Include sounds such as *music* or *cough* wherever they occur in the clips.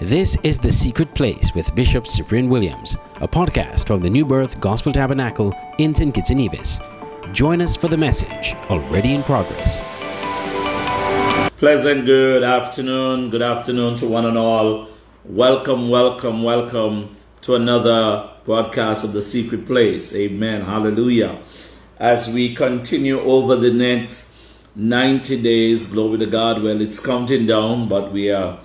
This is The Secret Place with Bishop Cyprian Williams, a podcast from the New Birth Gospel Tabernacle in St. Kitts and Nevis. Join us for the message already in progress. Pleasant good afternoon, good afternoon to one and all. Welcome, welcome, welcome to another broadcast of The Secret Place. Amen. Hallelujah. As we continue over the next 90 days, glory to God. Well, it's counting down, but we are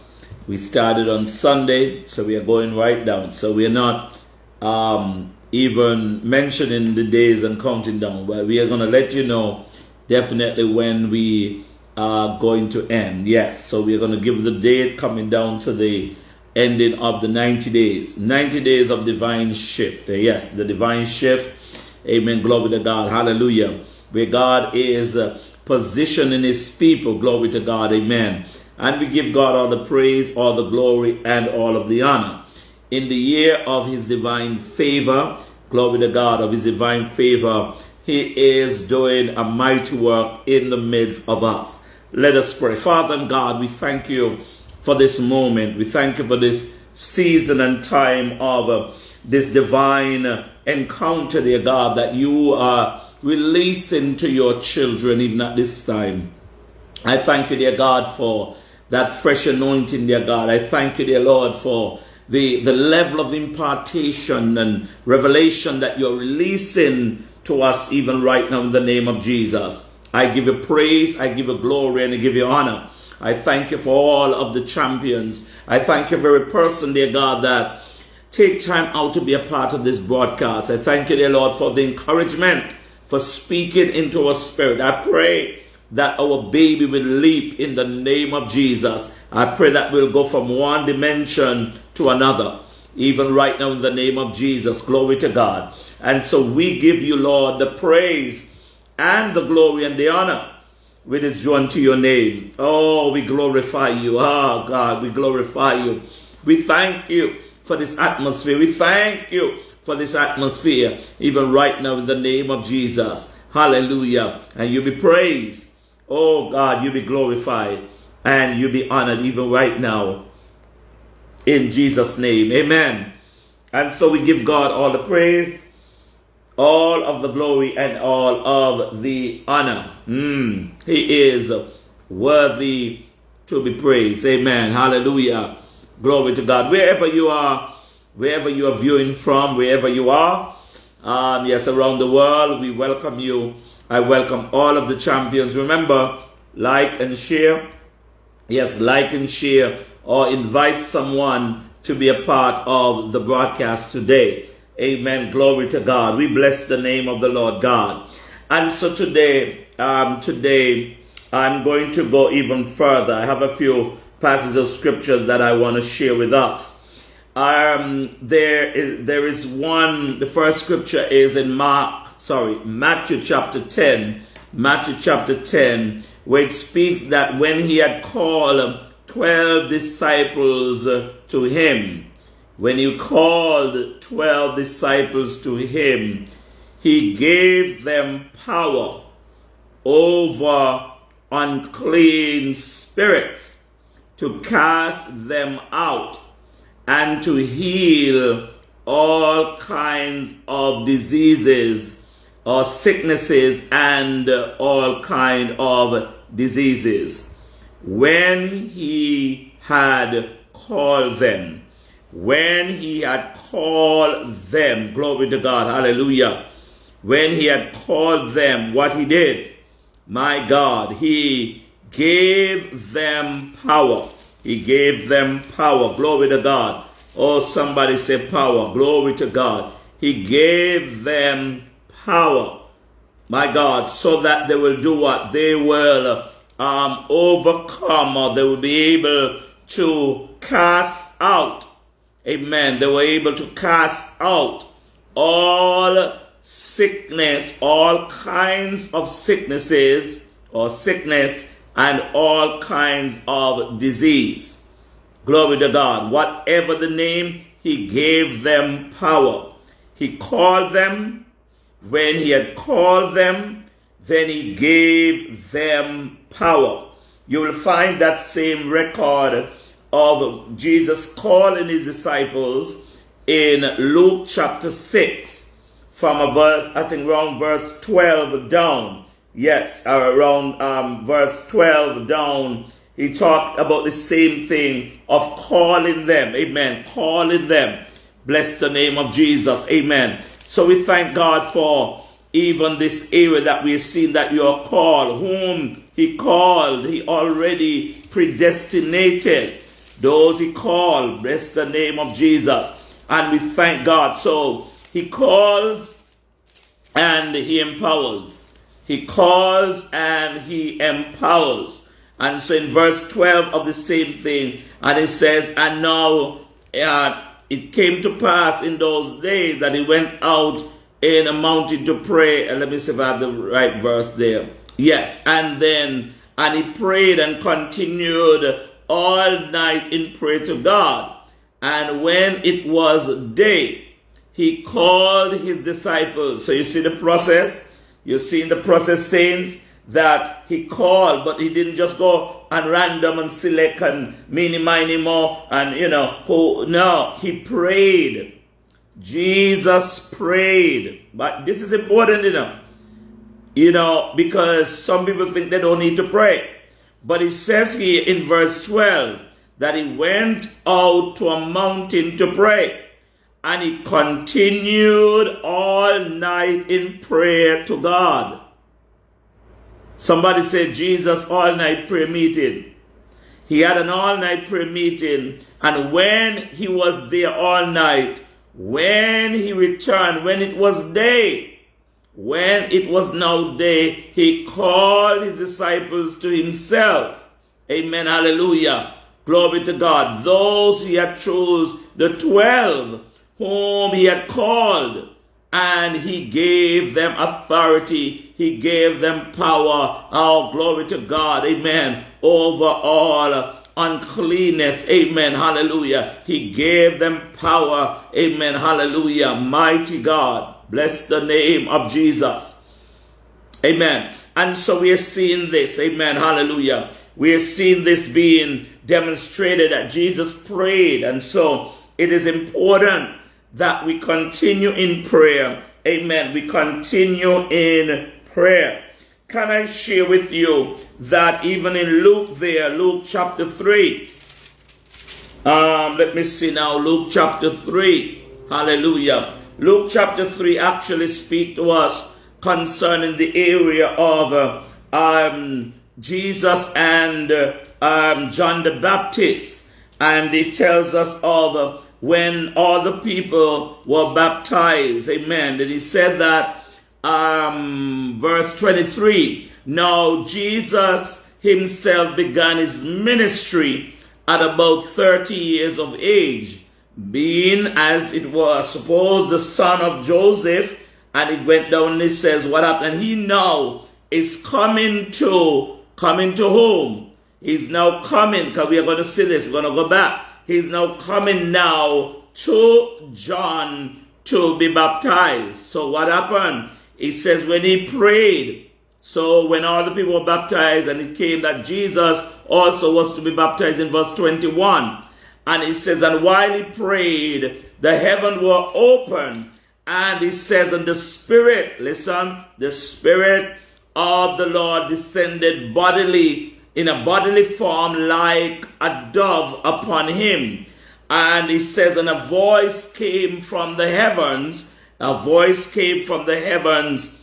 we started on Sunday, so we are going right down. So we are not um, even mentioning the days and counting down, but we are going to let you know definitely when we are going to end. Yes, so we are going to give the date coming down to the ending of the 90 days. 90 days of divine shift. Yes, the divine shift. Amen. Glory to God. Hallelujah. Where God is uh, positioning his people. Glory to God. Amen and we give God all the praise, all the glory, and all of the honor. In the year of his divine favor, glory to God, of his divine favor, he is doing a mighty work in the midst of us. Let us pray. Father and God, we thank you for this moment. We thank you for this season and time of uh, this divine encounter, dear God, that you are releasing to your children even at this time. I thank you, dear God, for that fresh anointing, dear God. I thank you, dear Lord, for the, the level of impartation and revelation that you're releasing to us even right now in the name of Jesus. I give you praise, I give you glory, and I give you honor. I thank you for all of the champions. I thank you for every person, dear God, that take time out to be a part of this broadcast. I thank you, dear Lord, for the encouragement, for speaking into our spirit. I pray that our baby will leap in the name of Jesus. I pray that we'll go from one dimension to another, even right now in the name of Jesus. Glory to God. And so we give you, Lord, the praise and the glory and the honor which is due unto your name. Oh, we glorify you. Oh, God, we glorify you. We thank you for this atmosphere. We thank you for this atmosphere, even right now in the name of Jesus. Hallelujah. And you be praised Oh God, you be glorified and you be honored even right now. In Jesus' name. Amen. And so we give God all the praise, all of the glory, and all of the honor. Mm, he is worthy to be praised. Amen. Hallelujah. Glory to God. Wherever you are, wherever you are viewing from, wherever you are, um, yes, around the world, we welcome you I welcome all of the champions. Remember, like and share. Yes, like and share or invite someone to be a part of the broadcast today. Amen. Glory to God. We bless the name of the Lord God. And so today, um, today I'm going to go even further. I have a few passages of scriptures that I want to share with us. Um, there is, there is one, the first scripture is in Mark sorry, Matthew chapter 10, Matthew chapter 10, where it speaks that when he had called 12 disciples to him, when he called 12 disciples to him, he gave them power over unclean spirits to cast them out and to heal all kinds of diseases or sicknesses and all kind of diseases. When he had called them, when he had called them, glory to God, hallelujah. When he had called them, what he did, my God, he gave them power. He gave them power. Glory to God. Oh, somebody say power. Glory to God. He gave them power, my God, so that they will do what? They will um, overcome or they will be able to cast out. Amen. They were able to cast out all sickness, all kinds of sicknesses or sickness and all kinds of disease. Glory to God. Whatever the name, he gave them power. He called them when he had called them, then he gave them power. You will find that same record of Jesus calling his disciples in Luke chapter 6 from a verse, I think around verse 12 down. Yes, around um, verse 12 down, he talked about the same thing of calling them. Amen. Calling them. Bless the name of Jesus. Amen. So we thank God for even this area that we've seen that you are called, whom he called, he already predestinated. Those he called, bless the name of Jesus. And we thank God. So he calls and he empowers. He calls and he empowers. And so in verse 12 of the same thing, and it says, And now uh, it came to pass in those days that he went out in a mountain to pray. And let me see if I have the right verse there. Yes, and then, and he prayed and continued all night in prayer to God. And when it was day, he called his disciples. So you see the process? You see in the process, saints, that he called, but he didn't just go and random and select and mini, miny, more, and you know, who, no, he prayed. Jesus prayed. But this is important, you know. You know, because some people think they don't need to pray. But it says here in verse 12 that he went out to a mountain to pray. And he continued all night in prayer to God. Somebody said Jesus all night prayer meeting. He had an all night prayer meeting. And when he was there all night, when he returned, when it was day, when it was now day, he called his disciples to himself. Amen. Hallelujah. Glory to God. Those he had chose, the twelve whom he had called, and he gave them authority. He gave them power. Oh, glory to God. Amen. Over all uncleanness. Amen. Hallelujah. He gave them power. Amen. Hallelujah. Mighty God. Bless the name of Jesus. Amen. And so we are seeing this. Amen. Hallelujah. We are seeing this being demonstrated that Jesus prayed. And so it is important that we continue in prayer. Amen. We continue in prayer. Can I share with you that even in Luke there, Luke chapter 3, um, let me see now, Luke chapter 3, hallelujah. Luke chapter 3 actually speak to us concerning the area of uh, um, Jesus and uh, um, John the Baptist. And it tells us of uh, when all the people were baptized. Amen. And he said that um, verse 23. Now Jesus himself began his ministry at about 30 years of age, being as it was supposed the son of Joseph. And it went down and it says, What happened? He now is coming to, coming to home. He's now coming, because we are going to see this, we're going to go back. He's now coming now to John to be baptized. So what happened? It says when he prayed, so when all the people were baptized and it came that Jesus also was to be baptized in verse 21. And it says, and while he prayed, the heaven were open. And it says, and the Spirit, listen, the Spirit of the Lord descended bodily in a bodily form like a dove upon him. And it says, and a voice came from the heavens a voice came from the heavens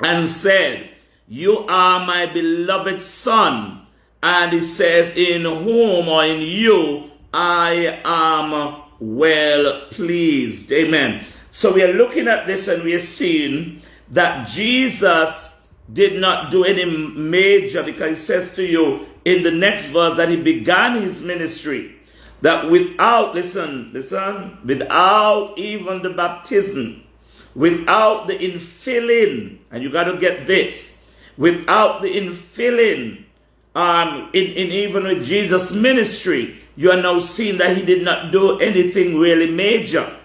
and said, You are my beloved Son. And he says, In whom or in you I am well pleased. Amen. So we are looking at this and we are seeing that Jesus did not do any major because he says to you in the next verse that he began his ministry that without, listen, listen, without even the baptism, without the infilling, and you got to get this, without the infilling, um, in, in even with Jesus' ministry, you are now seeing that he did not do anything really major.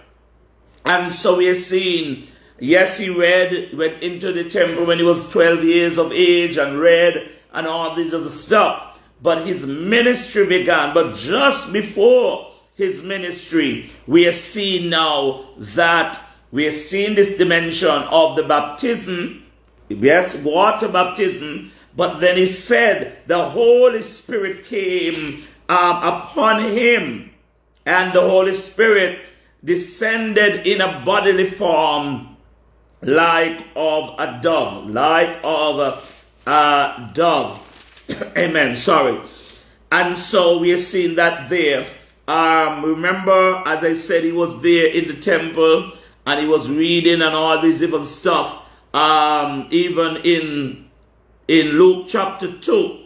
And so we are seeing, yes, he read, went into the temple when he was 12 years of age and read and all this other stuff. But his ministry began. But just before his ministry, we are seeing now that we are seeing this dimension of the baptism. Yes, water baptism. But then he said the Holy Spirit came um, upon him, and the Holy Spirit descended in a bodily form like of a dove, like of a, a dove. *coughs* Amen. Sorry. And so we are seeing that there. Um, remember, as I said, he was there in the temple and he was reading and all this different stuff. Um, even in in Luke chapter 2,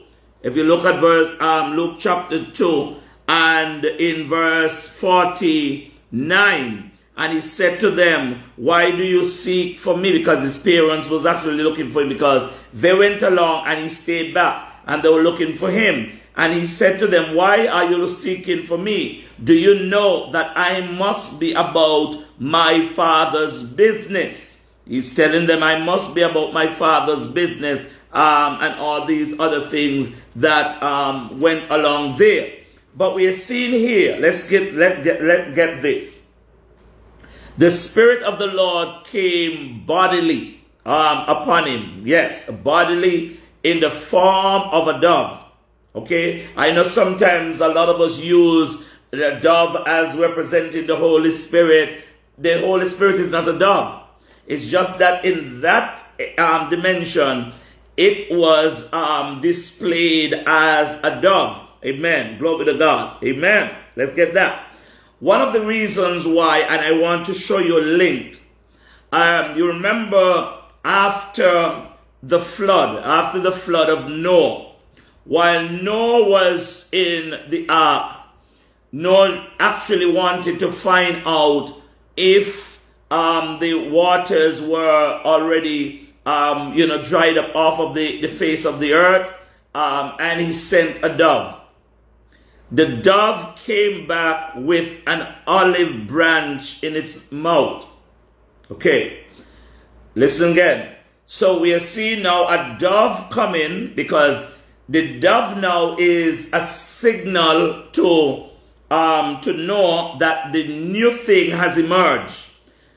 if you look at verse um, Luke chapter 2 and in verse 49, and he said to them, Why do you seek for me? Because his parents was actually looking for him because they went along and he stayed back and they were looking for him. And he said to them, Why are you seeking for me? Do you know that I must be about my father's business? He's telling them, I must be about my father's business um, and all these other things that um, went along there. But we are seeing here, let's get, let, get, let get this. The Spirit of the Lord came bodily um, upon him. Yes, bodily in the form of a dove. Okay, I know sometimes a lot of us use the dove as representing the Holy Spirit. The Holy Spirit is not a dove. It's just that in that um, dimension, it was um, displayed as a dove. Amen. Glory to God. Amen. Let's get that. One of the reasons why, and I want to show you a link. Um, you remember after the flood, after the flood of Noah, while Noah was in the ark, Noah actually wanted to find out if um, the waters were already um, you know, dried up off of the, the face of the earth, um, and he sent a dove. The dove came back with an olive branch in its mouth. Okay, listen again. So we are seeing now a dove coming because the dove now is a signal to um, to know that the new thing has emerged.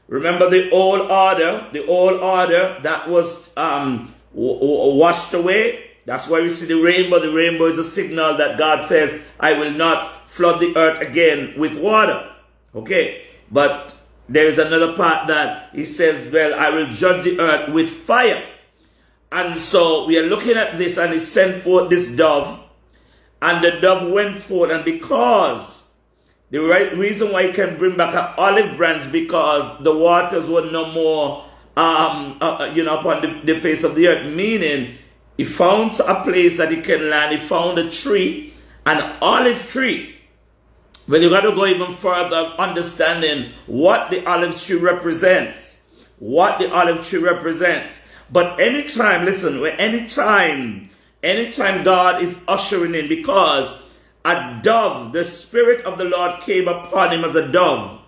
Remember the old order, the old order that was um, washed away. That's why we see the rainbow. The rainbow is a signal that God says, I will not flood the earth again with water. Okay. But there is another part that he says, well, I will judge the earth with fire. And so we are looking at this and he sent forth this dove. And the dove went forth and because the right reason why he can bring back an olive branch because the waters were no more, um, uh, uh, you know, upon the, the face of the earth. Meaning, he found a place that he can land. He found a tree, an olive tree. Well, you got to go even further, understanding what the olive tree represents. What the olive tree represents. But anytime, listen, anytime, anytime God is ushering in, because a dove, the Spirit of the Lord came upon him as a dove.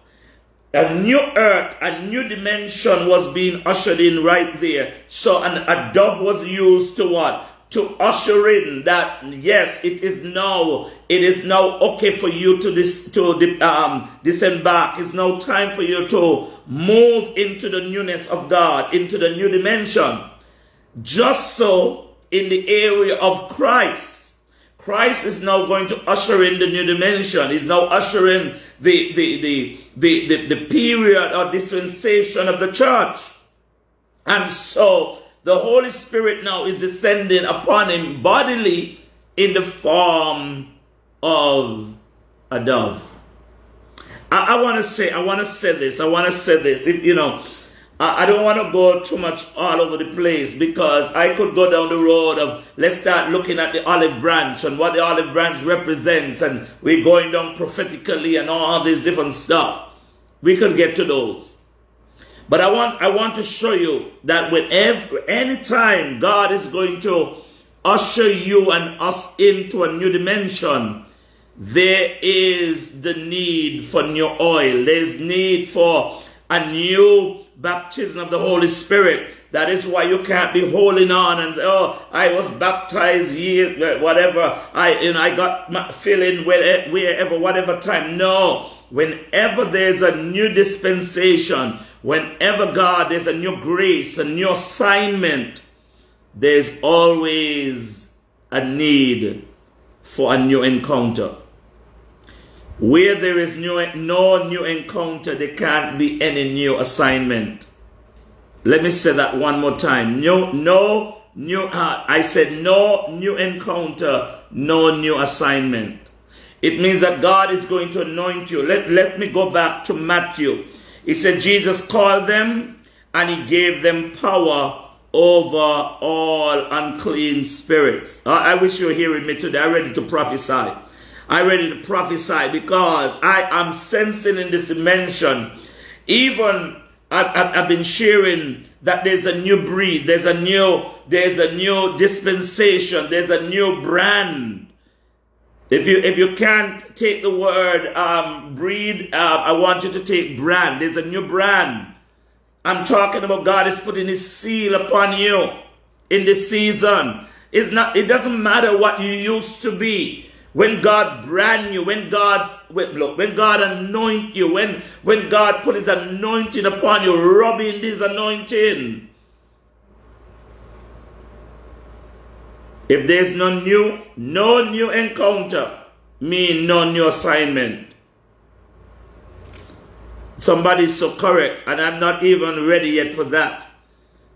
A new earth, a new dimension was being ushered in right there. So an, a dove was used to what? To usher in that, yes, it is now, it is now okay for you to, dis, to um, disembark. It's now time for you to move into the newness of God, into the new dimension. Just so in the area of Christ, Christ is now going to usher in the new dimension. He's now ushering the, the, the, the, the, the period or dispensation of the church. And so the Holy Spirit now is descending upon him bodily in the form of a dove. I, I want to say, I want to say this. I want to say this. If you know, I don't want to go too much all over the place because I could go down the road of let's start looking at the olive branch and what the olive branch represents, and we're going down prophetically and all this different stuff. We could get to those. But I want I want to show you that whenever anytime God is going to usher you and us into a new dimension, there is the need for new oil. There's need for a new baptism of the Holy Spirit. That is why you can't be holding on and say, "Oh, I was baptized year, whatever. I, know, I got filling wherever, whatever time." No, whenever there's a new dispensation, whenever God there's a new grace, a new assignment, there's always a need for a new encounter. Where there is new, no new encounter, there can't be any new assignment. Let me say that one more time. No, no new, uh, I said no new encounter, no new assignment. It means that God is going to anoint you. Let, let me go back to Matthew. He said Jesus called them and he gave them power over all unclean spirits. I, I wish you were hearing me today. I'm ready to prophesy. I'm ready to prophesy because I am sensing in this dimension, even I've, I've, been sharing that there's a new breed, there's a new, there's a new dispensation, there's a new brand. If you if you can't take the word um, breed, uh, I want you to take brand. There's a new brand. I'm talking about God is putting His seal upon you in this season. It's not. It doesn't matter what you used to be. When God brand you, when God look, when God anoint you, when when God put His anointing upon you, rubbing this anointing. If there's no new, no new encounter, mean no new assignment. Somebody's so correct, and I'm not even ready yet for that.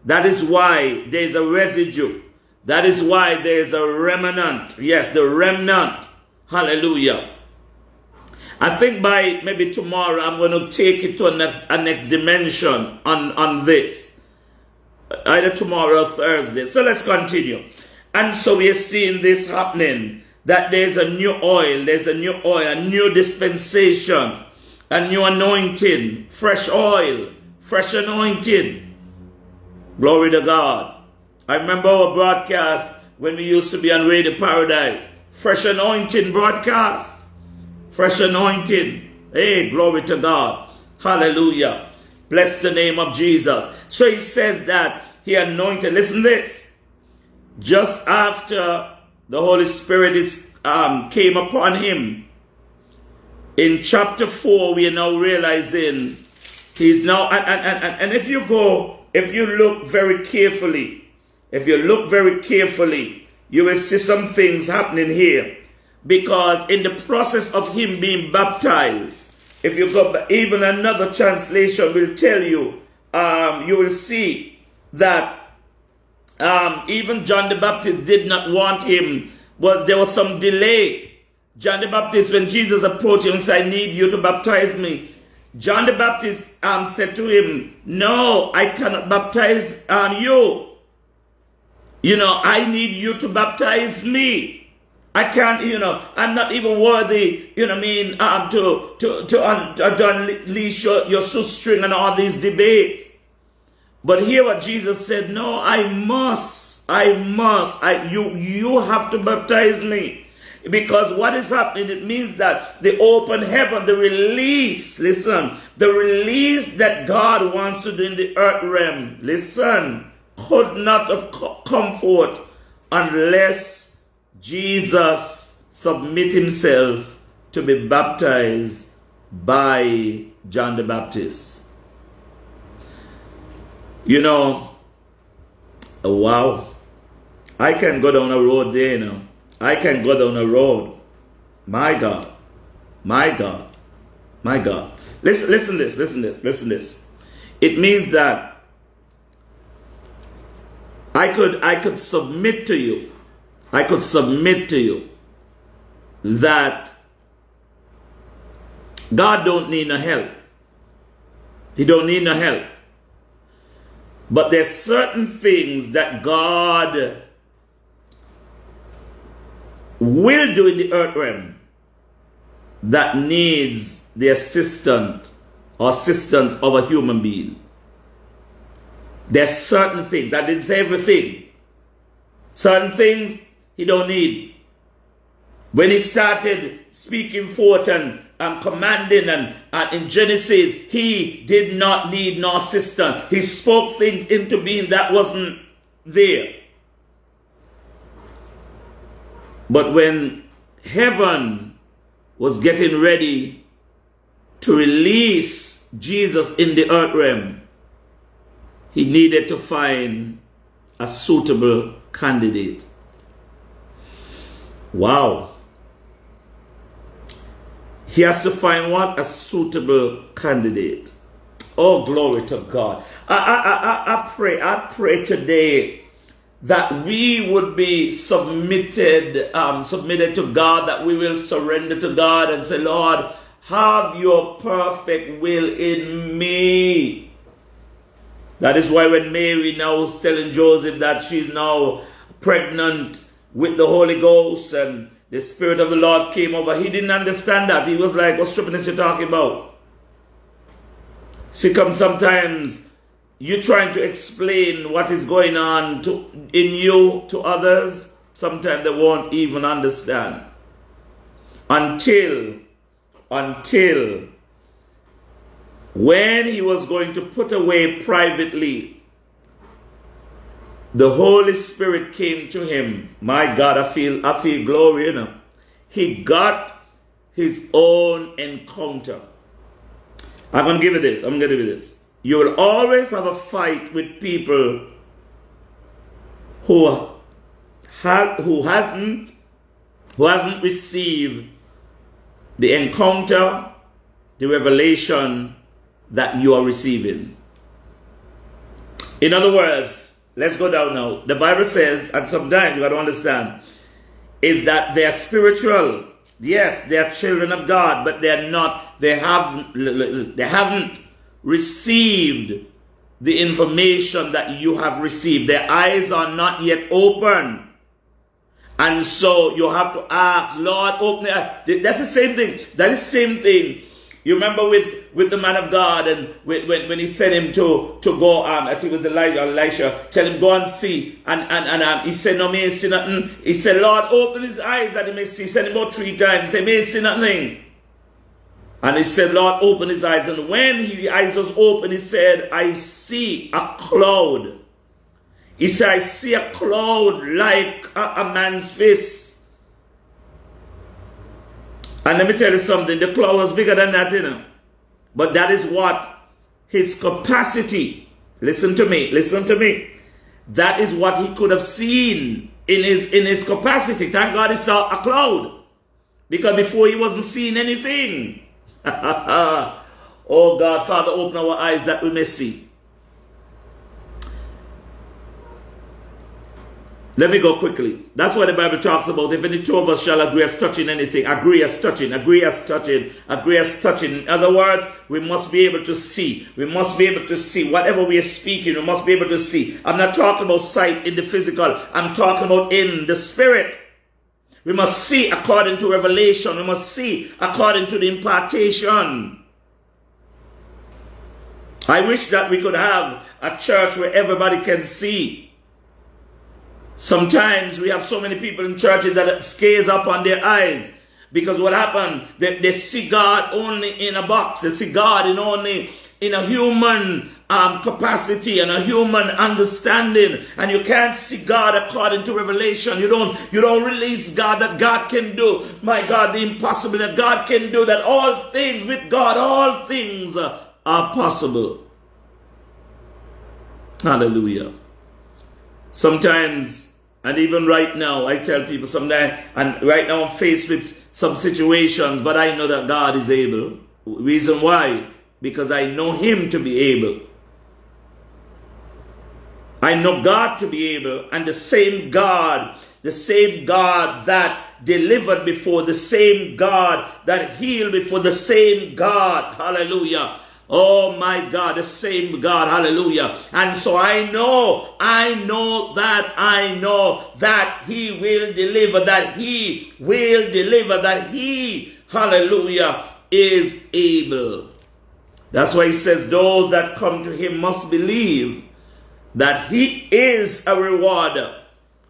That is why there's a residue. That is why there's a remnant. Yes, the remnant. Hallelujah. I think by maybe tomorrow I'm going to take it to a next, a next dimension on, on this. Either tomorrow or Thursday. So let's continue. And so we are seeing this happening. That there's a new oil, there's a new oil, a new dispensation, a new anointing, fresh oil, fresh anointing. Glory to God. I remember our broadcast when we used to be on Radio Paradise. Fresh anointing broadcast. Fresh anointing. Hey, glory to God. Hallelujah. Bless the name of Jesus. So he says that he anointed. Listen this. Just after the Holy Spirit is um, came upon him, in chapter 4, we are now realizing he's now, and, and, and, and if you go, if you look very carefully, if you look very carefully, you will see some things happening here. Because in the process of him being baptized, if you go, even another translation will tell you, um, you will see that um, even John the Baptist did not want him, but there was some delay. John the Baptist, when Jesus approached him and said, I need you to baptize me, John the Baptist um, said to him, No, I cannot baptize um, you. You know, I need you to baptize me. I can't, you know, I'm not even worthy, you know I mean, um, to, to, to, un, to unleash your, your shoestring and all these debates. But hear what Jesus said, no, I must, I must, I, you, you have to baptize me. Because what is happening, it means that the open heaven, the release, listen, the release that God wants to do in the earth realm, listen, could not have come forth unless Jesus submit himself to be baptized by John the Baptist. You know, wow, I can go down a road there you know. I can go down a road. My God, my God, my God. Listen, listen this, listen this, listen this. It means that I could I could submit to you. I could submit to you that God don't need no help. He don't need no help. But there's certain things that God will do in the earth realm that needs the assistance or assistance of a human being. There's certain things. I didn't say everything. Certain things he don't need. When he started speaking forth and, and commanding and, and in Genesis, he did not need no assistant. He spoke things into being that wasn't there. But when heaven was getting ready to release Jesus in the earth realm, he needed to find a suitable candidate. Wow. He has to find what? A suitable candidate. Oh, glory to God. I, I, I, I pray, I pray today that we would be submitted, um, submitted to God, that we will surrender to God and say, Lord, have your perfect will in me. That is why when Mary now is telling Joseph that she's now pregnant with the Holy Ghost and the Spirit of the Lord came over, he didn't understand that. He was like, what stupidness you talking about? See, come sometimes you trying to explain what is going on to, in you to others, sometimes they won't even understand. Until, until when he was going to put away privately, the Holy Spirit came to him. My God, I feel I feel glory, you know. He got his own encounter. I'm gonna give you this. I'm gonna give you this. You will always have a fight with people who have who hasn't who hasn't received the encounter, the revelation that you are receiving. In other words, let's go down now. The Bible says, and sometimes you got to understand, is that they are spiritual. Yes, they are children of God, but they are not, they haven't, they haven't received the information that you have received. Their eyes are not yet open. And so you have to ask, Lord, open their That's the same thing. That is the same thing you remember with, with the man of God and when, when he sent him to, to go, um, I think it was Elijah, Elisha, tell him go and see. And, and, and um, he said, no, may see nothing. He said, Lord, open his eyes that he may see. Send him about three times. He said, may see nothing. And he said, Lord, open his eyes. And when his eyes was open, he said, I see a cloud. He said, I see a cloud like a, a man's face. And let me tell you something, the cloud was bigger than that, you know. But that is what his capacity, listen to me, listen to me. That is what he could have seen in his in his capacity. Thank God he saw a cloud. Because before he wasn't seeing anything. *laughs* oh God, Father, open our eyes that we may see. Let me go quickly. That's what the Bible talks about. If any two of us shall agree as touching anything, agree as touching, agree as touching, agree as touching. In other words, we must be able to see. We must be able to see. Whatever we are speaking, we must be able to see. I'm not talking about sight in the physical. I'm talking about in the spirit. We must see according to revelation. We must see according to the impartation. I wish that we could have a church where everybody can see. Sometimes we have so many people in churches that scales up on their eyes. Because what happened? They, they see God only in a box. They see God in only in a human um, capacity and a human understanding and you can't see God according to revelation you don't you don't release God that God can do my God the impossible that God can do that all things with God all things are possible hallelujah sometimes and even right now, I tell people sometimes, and right now I'm faced with some situations, but I know that God is able. Reason why? Because I know Him to be able. I know God to be able, and the same God, the same God that delivered before, the same God that healed before, the same God, hallelujah, Oh my God, the same God, hallelujah. And so I know, I know that I know that He will deliver, that He will deliver, that He, hallelujah, is able. That's why He says, those that come to Him must believe that He is a rewarder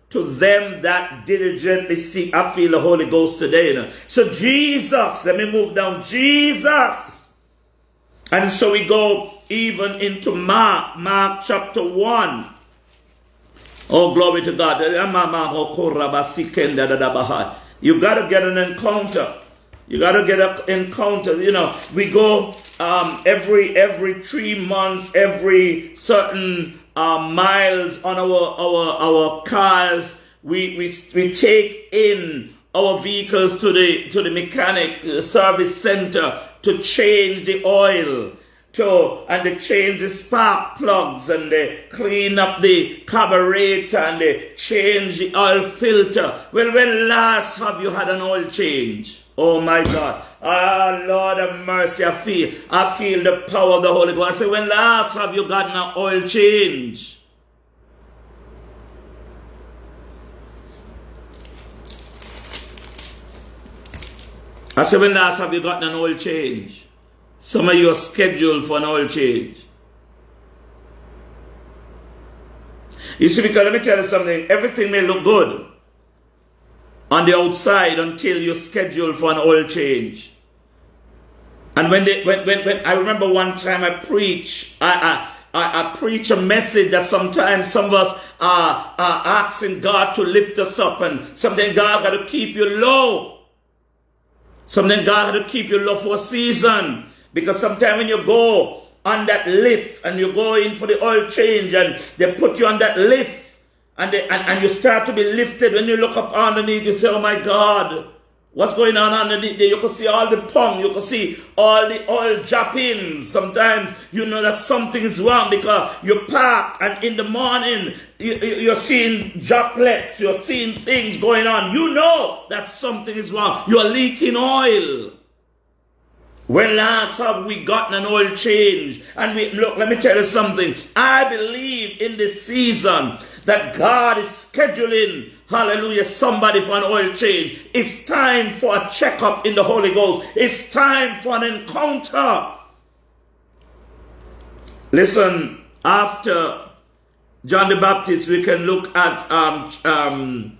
to them that diligently seek. I feel the Holy Ghost today. So Jesus, let me move down. Jesus. And so we go even into Mark, Mark chapter 1. Oh, glory to God. You got to get an encounter. You got to get an encounter. You know, we go um, every every three months, every certain uh, miles on our our our cars. We we we take in our vehicles to the to the mechanic uh, service center to change the oil to and they change the spark plugs and they clean up the carburetor and they change the oil filter. Well, when last have you had an oil change? Oh my God. Ah, Lord of mercy, I feel, I feel the power of the Holy Ghost. I say, when last have you gotten an oil change? I say, when last have you gotten an oil change? Some of you are scheduled for an oil change. You see, because let me tell you something, everything may look good on the outside until you're scheduled for an oil change. And when they, when, when, when I remember one time I preach, I, I, I, I preach a message that sometimes some of us are, are asking God to lift us up and something God got to keep you low. Something God had to keep you low for a season. Because sometimes when you go on that lift and you go in for the oil change and they put you on that lift and, they, and, and you start to be lifted, when you look up underneath, you say, oh my God, What's going on underneath there? You can see all the pump. You can see all the oil droppings. Sometimes you know that something is wrong because you park and in the morning you, are seeing droplets. You're seeing things going on. You know that something is wrong. You're leaking oil. When last have we gotten an oil change? And we look, let me tell you something. I believe in this season that God is scheduling, hallelujah, somebody for an oil change. It's time for a checkup in the Holy Ghost. It's time for an encounter. Listen, after John the Baptist, we can look at um, um,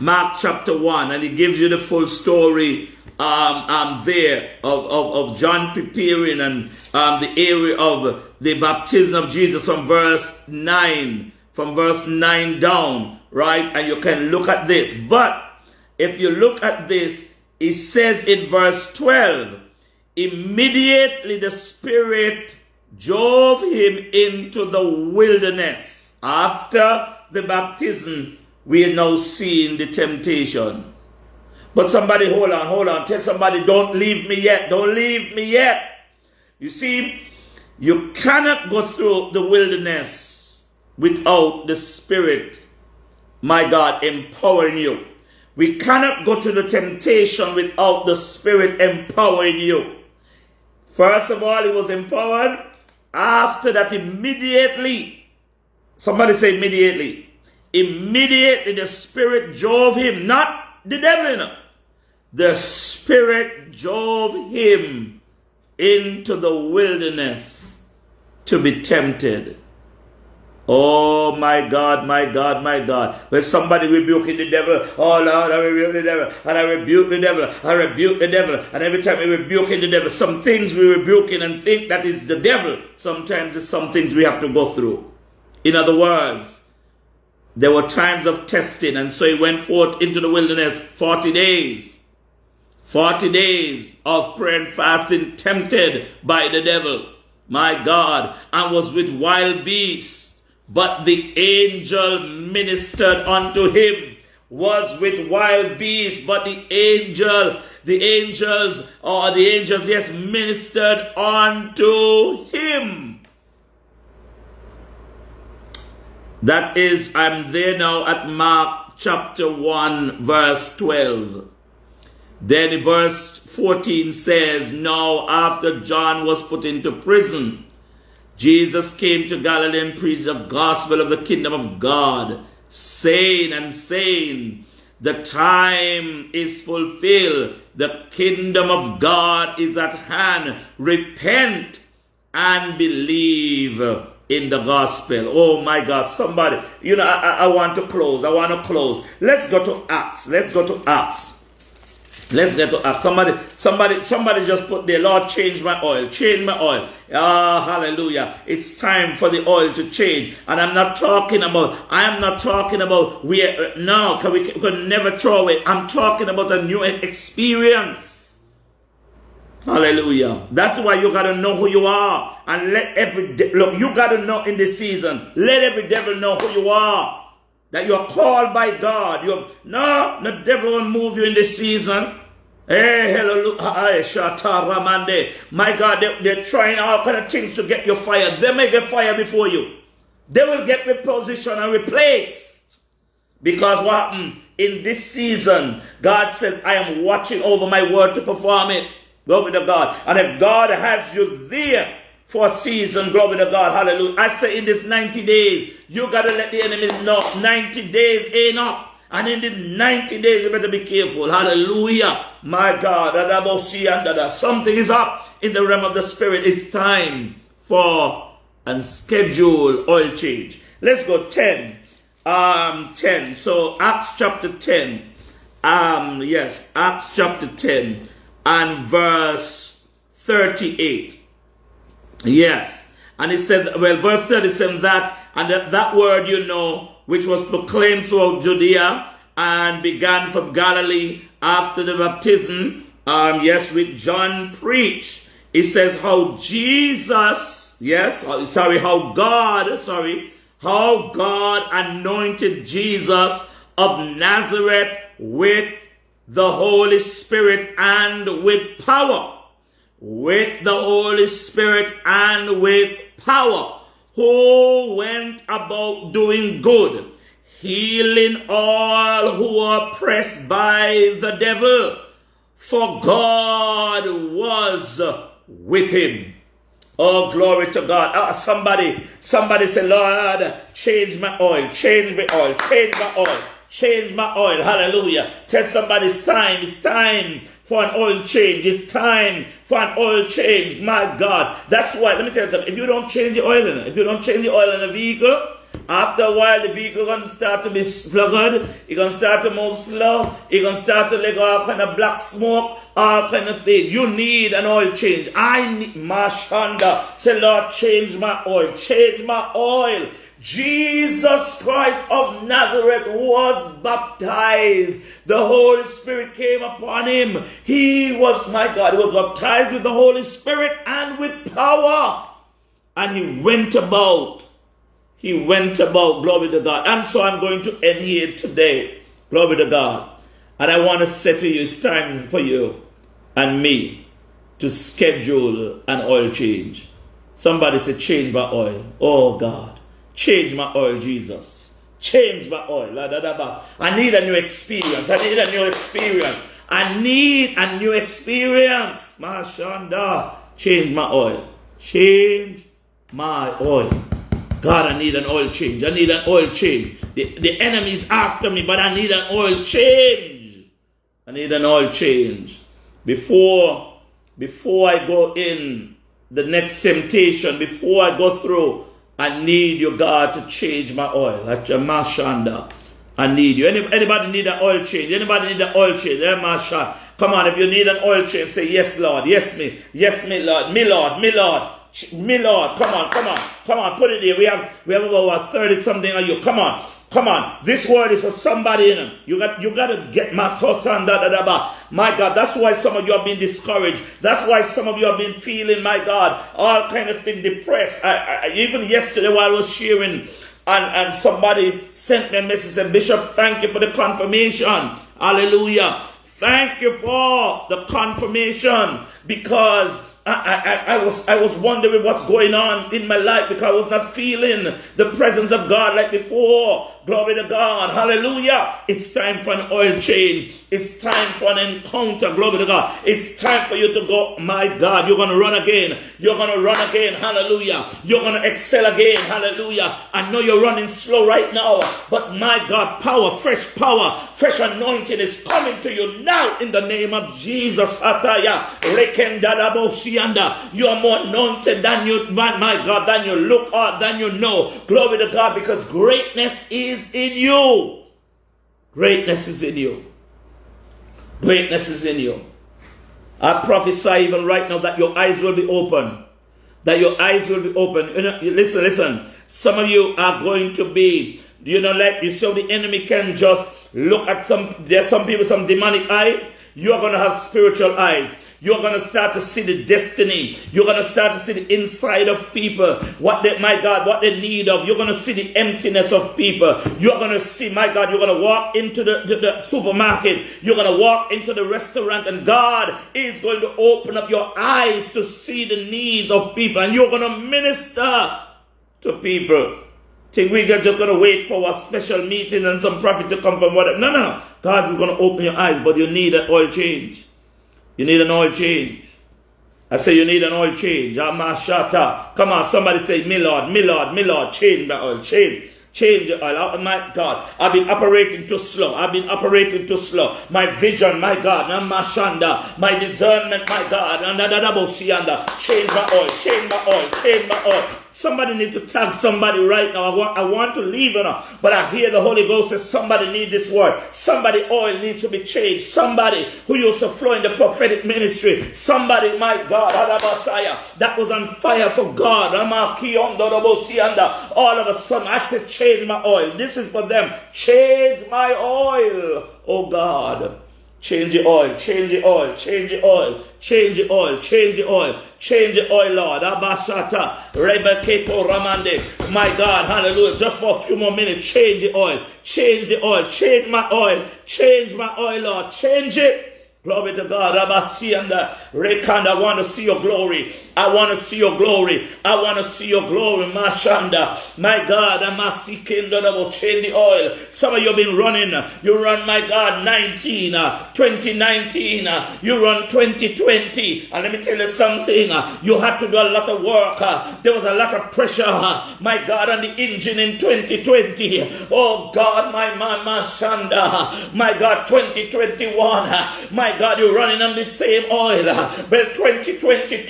Mark chapter 1, and he gives you the full story um, um, there of, of, of John preparing and um, the area of the baptism of Jesus from verse 9, from verse 9 down, right? And you can look at this. But if you look at this, it says in verse 12, immediately the Spirit drove him into the wilderness. After the baptism, we are now seeing the temptation. But somebody, hold on, hold on. Tell somebody, don't leave me yet. Don't leave me yet. You see, you cannot go through the wilderness without the Spirit, my God, empowering you. We cannot go to the temptation without the Spirit empowering you. First of all, he was empowered. After that, immediately, somebody say immediately, immediately the Spirit drove him, not the devil, know the Spirit drove him into the wilderness to be tempted. Oh my God, my God, my God. When somebody rebuking the devil, oh Lord, I rebuke the devil, and I rebuke the devil, I rebuke the devil, and every time we rebuking the devil, some things we rebuking and think that is the devil. Sometimes it's some things we have to go through. In other words, there were times of testing, and so he went forth into the wilderness 40 days 40 days of prayer and fasting tempted by the devil, my God, and was with wild beasts. But the angel ministered unto him, was with wild beasts, but the angel, the angels, or the angels, yes, ministered unto him. That is, I'm there now at Mark chapter 1, verse 12. Then verse 14 says, Now after John was put into prison, Jesus came to Galilee and preached the gospel of the kingdom of God, saying and saying, The time is fulfilled, the kingdom of God is at hand. Repent and believe in the gospel. Oh my God, somebody, you know, I, I want to close. I want to close. Let's go to Acts. Let's go to Acts. Let's get to Acts. Somebody, somebody, somebody just put the Lord change my oil, change my oil. Ah, hallelujah. It's time for the oil to change. And I'm not talking about, I am not talking about we now can we, we can never throw away. I'm talking about a new experience. Hallelujah. That's why you gotta know who you are. And let every, look, you gotta know in this season, let every devil know who you are. That you're called by God. You're, no, the devil won't move you in this season. Hey, hallelujah. My God, they, they're trying all kind of things to get you fired. They may get fired before you. They will get repositioned and replaced. Because what happened? In this season, God says, I am watching over my word to perform it. Glory to God. And if God has you there for a season, glory to God, hallelujah. I say in this 90 days, you got to let the enemies know 90 days ain't up. And in the 90 days, you better be careful. Hallelujah. My God. Something is up in the realm of the spirit. It's time for and schedule oil change. Let's go 10. Um, 10. So Acts chapter 10. Um, yes, Acts chapter 10 and verse 38. Yes. And it said, well, verse 37 that, and that, that word, you know, which was proclaimed throughout Judea and began from Galilee after the baptism. Um, yes, with John preached. It says how Jesus, yes, uh, sorry, how God, sorry, how God anointed Jesus of Nazareth with the Holy Spirit and with power. With the Holy Spirit and with power who went about doing good, healing all who are oppressed by the devil, for God was with him. Oh, glory to God. Oh, somebody, somebody say, Lord, change my oil, change my oil, change my oil, change my oil. Hallelujah. Tell somebody it's time, it's time for an oil change. It's time for an oil change. My God. That's why, let me tell you something. If you don't change the oil in it, if you don't change the oil in a vehicle, after a while, the vehicle gonna start to be sluggard. It's gonna start to move slow. It's gonna start to let all kind of black smoke, all kind of things. You need an oil change. I need my shanda. Say, Lord, change my oil. Change my oil. Jesus Christ of Nazareth was baptized. The Holy Spirit came upon him. He was, my God, he was baptized with the Holy Spirit and with power. And he went about. He went about, glory to God. And so I'm going to end here today. Glory to God. And I want to say to you, it's time for you and me to schedule an oil change. Somebody said, change my oil. Oh God. Change my oil, Jesus. Change my oil. I need a new experience. I need a new experience. I need a new experience. My Mashanda. Change my oil. Change my oil. God, I need an oil change. I need an oil change. The, the enemy is after me, but I need an oil change. I need an oil change. Before, before I go in the next temptation, before I go through I need you, God, to change my oil. At your mashanda. I need you. Any, anybody need an oil change? Anybody need an oil change? Eh, Come on, if you need an oil change, say yes, Lord. Yes, me. Yes, me, Lord. Me, Lord. Me, Lord. Me, Lord. Come on, come on, come on. Put it there. We have we have about thirty something of you. Come on. Come on, this word is for somebody in. You got you got to get my thoughts on that. My God, that's why some of you have been discouraged. That's why some of you have been feeling, my God, all kind of thing depressed. I, I, even yesterday while I was sharing, and, and somebody sent me a message said, Bishop, thank you for the confirmation. Hallelujah. Thank you for the confirmation because I, I, I, was I was wondering what's going on in my life because I was not feeling the presence of God like before. Glory to God. Hallelujah. It's time for an oil change. It's time for an encounter. Glory to God. It's time for you to go. My God, you're going to run again. You're going to run again. Hallelujah. You're going to excel again. Hallelujah. I know you're running slow right now, but my God, power, fresh power, fresh anointing is coming to you now in the name of Jesus. Ataya. You are more anointed than you, my, my God, than you look or than you know. Glory to God, because greatness is in you. Greatness is in you. Greatness is in you. I prophesy even right now that your eyes will be open. That your eyes will be open. You know, listen, listen. Some of you are going to be, you know, like you so the enemy can just look at some, there's some people, some demonic eyes. You are to have spiritual eyes. You're going to start to see the destiny. You're going to start to see the inside of people. What they, my God, what they need of. You're going to see the emptiness of people. You're going to see, my God, you're going to walk into the, the, the supermarket. You're going to walk into the restaurant and God is going to open up your eyes to see the needs of people. And you're going to minister to people. Think we are just going to wait for a special meeting and some prophet to come from whatever. No, no, no. God is going to open your eyes, but you need an oil change. You need an oil change. I say you need an oil change. Amashata. Come on, somebody say, me Lord, me Lord, me Lord, change my oil, change. Change the oil. Oh, my God, I've been operating too slow. I've been operating too slow. My vision, my God, Namashanda, my discernment, my God, change my oil, change my oil, change my oil. Somebody need to tag somebody right now. I want, I want to leave you know, but I hear the Holy Ghost says somebody need this word. Somebody oil needs to be changed. Somebody who used to flow in the prophetic ministry. Somebody, my God, Messiah, that was on fire for God. All of a sudden, I said, change my oil. This is for them. Change my oil. Oh God. Change the oil, change the oil, change the oil, change the oil, change the oil, change the oil, Lord. Abashata, Rebeketo Ramande. My God, hallelujah. Just for a few more minutes, change the oil, change the oil, change my oil, change my oil, Lord, change it. Glory to God. Abasianda, Rekanda, I want to see your glory. I want to see your glory. I want to see your glory. My God, Amasikinda, change the oil. Some of you have been running. You run, my God, 19, uh, 2019. Uh, you run 2020. And let me tell you something. Uh, you had to do a lot of work. There was a lot of pressure, my God, on the engine in 2020. Oh God, my, my, my, Shanda. My God, 2021. Uh, God, you're running on the same oil. Well, 2022,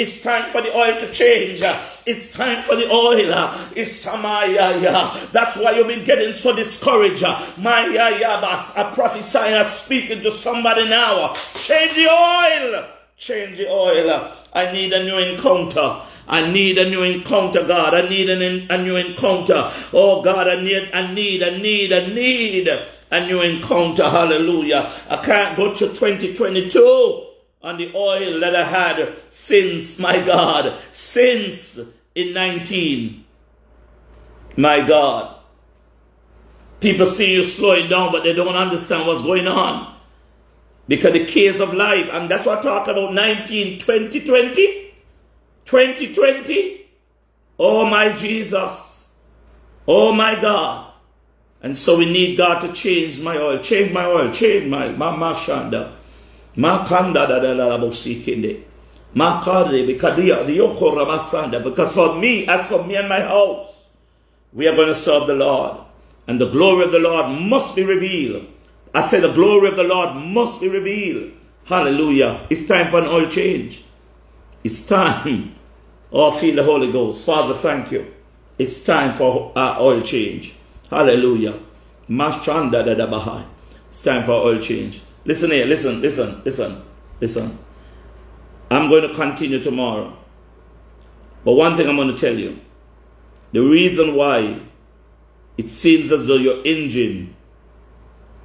it's time for the oil to change. It's time for the oil. It's time. That's why you've been getting so discouraged. My I prophesy and speaking to somebody now. Change the oil. Change the oil. I need a new encounter. I need a new encounter, God. I need an, a new encounter. Oh God, I need, I need, I need, I need a new encounter. Hallelujah. I can't go to 2022 on the oil that I had since, my God, since in 19. My God. People see you slowing down, but they don't understand what's going on. Because the case of life, and that's what I talk about 19, 2020, 2020. Oh my Jesus. Oh my God. And so we need God to change my oil, change my oil, change my mama shanda. Makanda da da da bosikinde. Makade bikadia the. Because for me, as for me and my house, we are going to serve the Lord. And the glory of the Lord must be revealed. I say the glory of the Lord must be revealed. Hallelujah. It's time for an oil change. It's time. *laughs* Oh, feel the Holy Ghost. Father, thank you. It's time for our oil change. Hallelujah. Mashanda da bahai. It's time for oil change. Listen here, listen, listen, listen, listen. I'm going to continue tomorrow. But one thing I'm going to tell you the reason why it seems as though your engine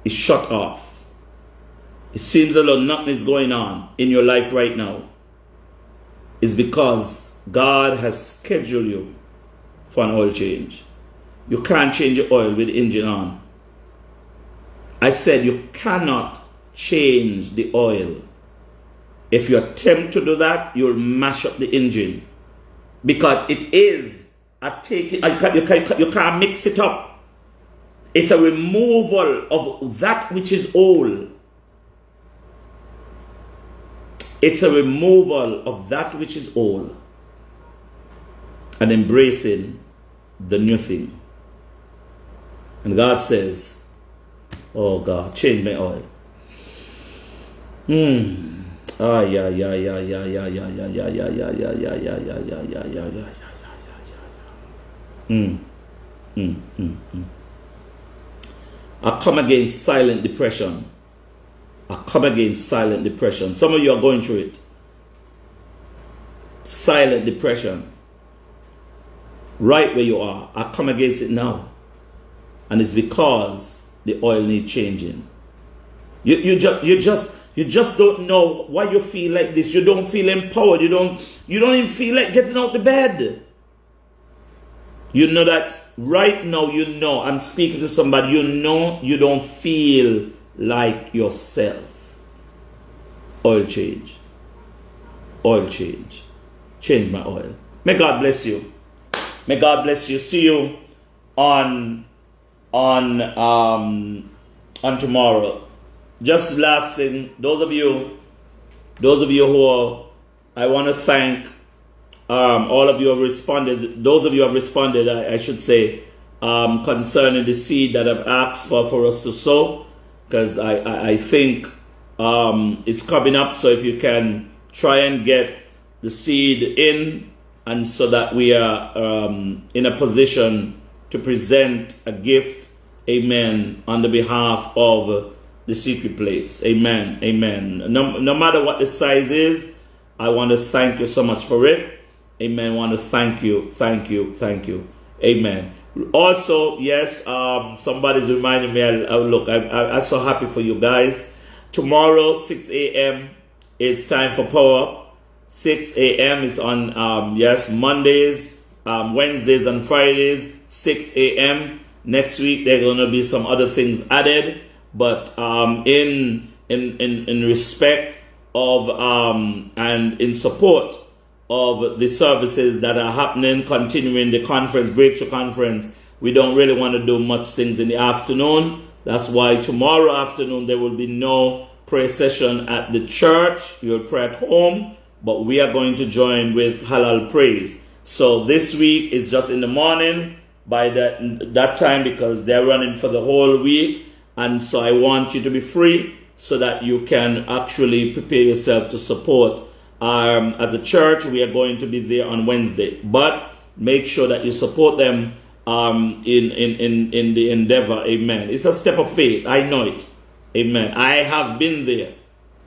is shut off, it seems as though nothing is going on in your life right now, is because God has scheduled you for an oil change. You can't change the oil with the engine on. I said you cannot change the oil. If you attempt to do that, you'll mash up the engine. Because it is a taking, you can't, you, can't, you can't mix it up. It's a removal of that which is old. It's a removal of that which is old and embracing the new thing. And God says, Oh God, change my oil. Hmm. Ah, yeah, yeah, yeah, yeah, yeah, yeah, yeah, yeah, yeah, yeah, yeah, yeah, yeah, yeah, yeah, yeah, yeah, yeah, yeah. Mm. Mm, mm, mm. I come against silent depression. I come against silent depression. Some of you are going through it. Silent depression. Right where you are. I come against it now. And it's because the oil needs changing. You, you, just, you just you just don't know why you feel like this. You don't feel empowered. You don't you don't even feel like getting out the bed. You know that right now you know I'm speaking to somebody you know you don't feel like yourself. Oil change. Oil change. Change my oil. May God bless you. May God bless you. See you on on um on tomorrow. Just last thing, those of you, those of you who are, I want to thank um, all of you have responded. Those of you have responded, I, I should say, um, concerning the seed that I've asked for for us to sow, because I, I, I, think um, it's coming up. So if you can try and get the seed in, and so that we are um, in a position to present a gift, amen, on the behalf of the secret place. Amen. Amen. No, no matter what the size is, I want to thank you so much for it. Amen. I want to thank you. Thank you. Thank you. Amen. Also, yes, um, somebody's reminding me. I, I, look, I, I'm so happy for you guys. Tomorrow, 6 a.m. It's time for Power Up. 6 a.m. is on, um, yes, Mondays, um, Wednesdays, and Fridays, 6 a.m. Next week, there are going to be some other things added but um, in, in, in, in respect of um, and in support of the services that are happening, continuing the conference, breakthrough conference, we don't really want to do much things in the afternoon. That's why tomorrow afternoon there will be no prayer session at the church. You'll pray at home, but we are going to join with Halal Praise. So this week is just in the morning by that that time because they're running for the whole week. And so I want you to be free so that you can actually prepare yourself to support. Um, as a church, we are going to be there on Wednesday, but make sure that you support them um, in, in, in, in the endeavor. Amen. It's a step of faith. I know it. Amen. I have been there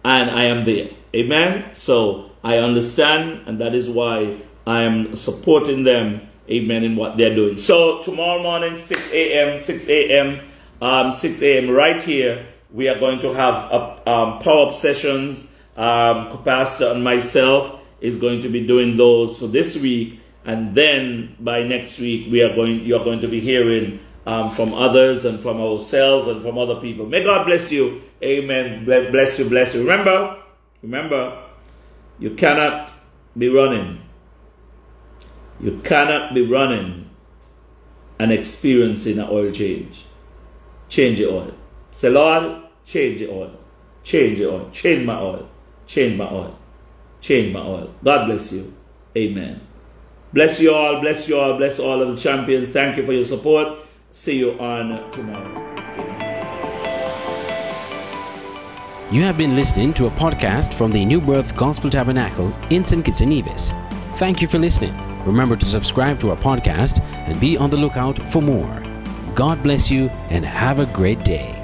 and I am there. Amen. So I understand, and that is why I am supporting them. Amen. In what they're doing. So tomorrow morning, 6 a.m., 6 a.m um, 6 a.m. right here, we are going to have a, um, power-up sessions. Um, Pastor and myself is going to be doing those for this week. And then by next week, we are going, you're going to be hearing um, from others and from ourselves and from other people. May God bless you. Amen. Bless you, bless you. Remember, remember, you cannot be running. You cannot be running and experiencing an oil change change the oil. Say, Lord, change the oil. Change the oil. Change my oil. Change my oil. Change my oil. God bless you. Amen. Bless you all. Bless you all. Bless all of the champions. Thank you for your support. See you on tomorrow. You have been listening to a podcast from the New Birth Gospel Tabernacle in St. Kitts and Nevis. Thank you for listening. Remember to subscribe to our podcast and be on the lookout for more. God bless you and have a great day.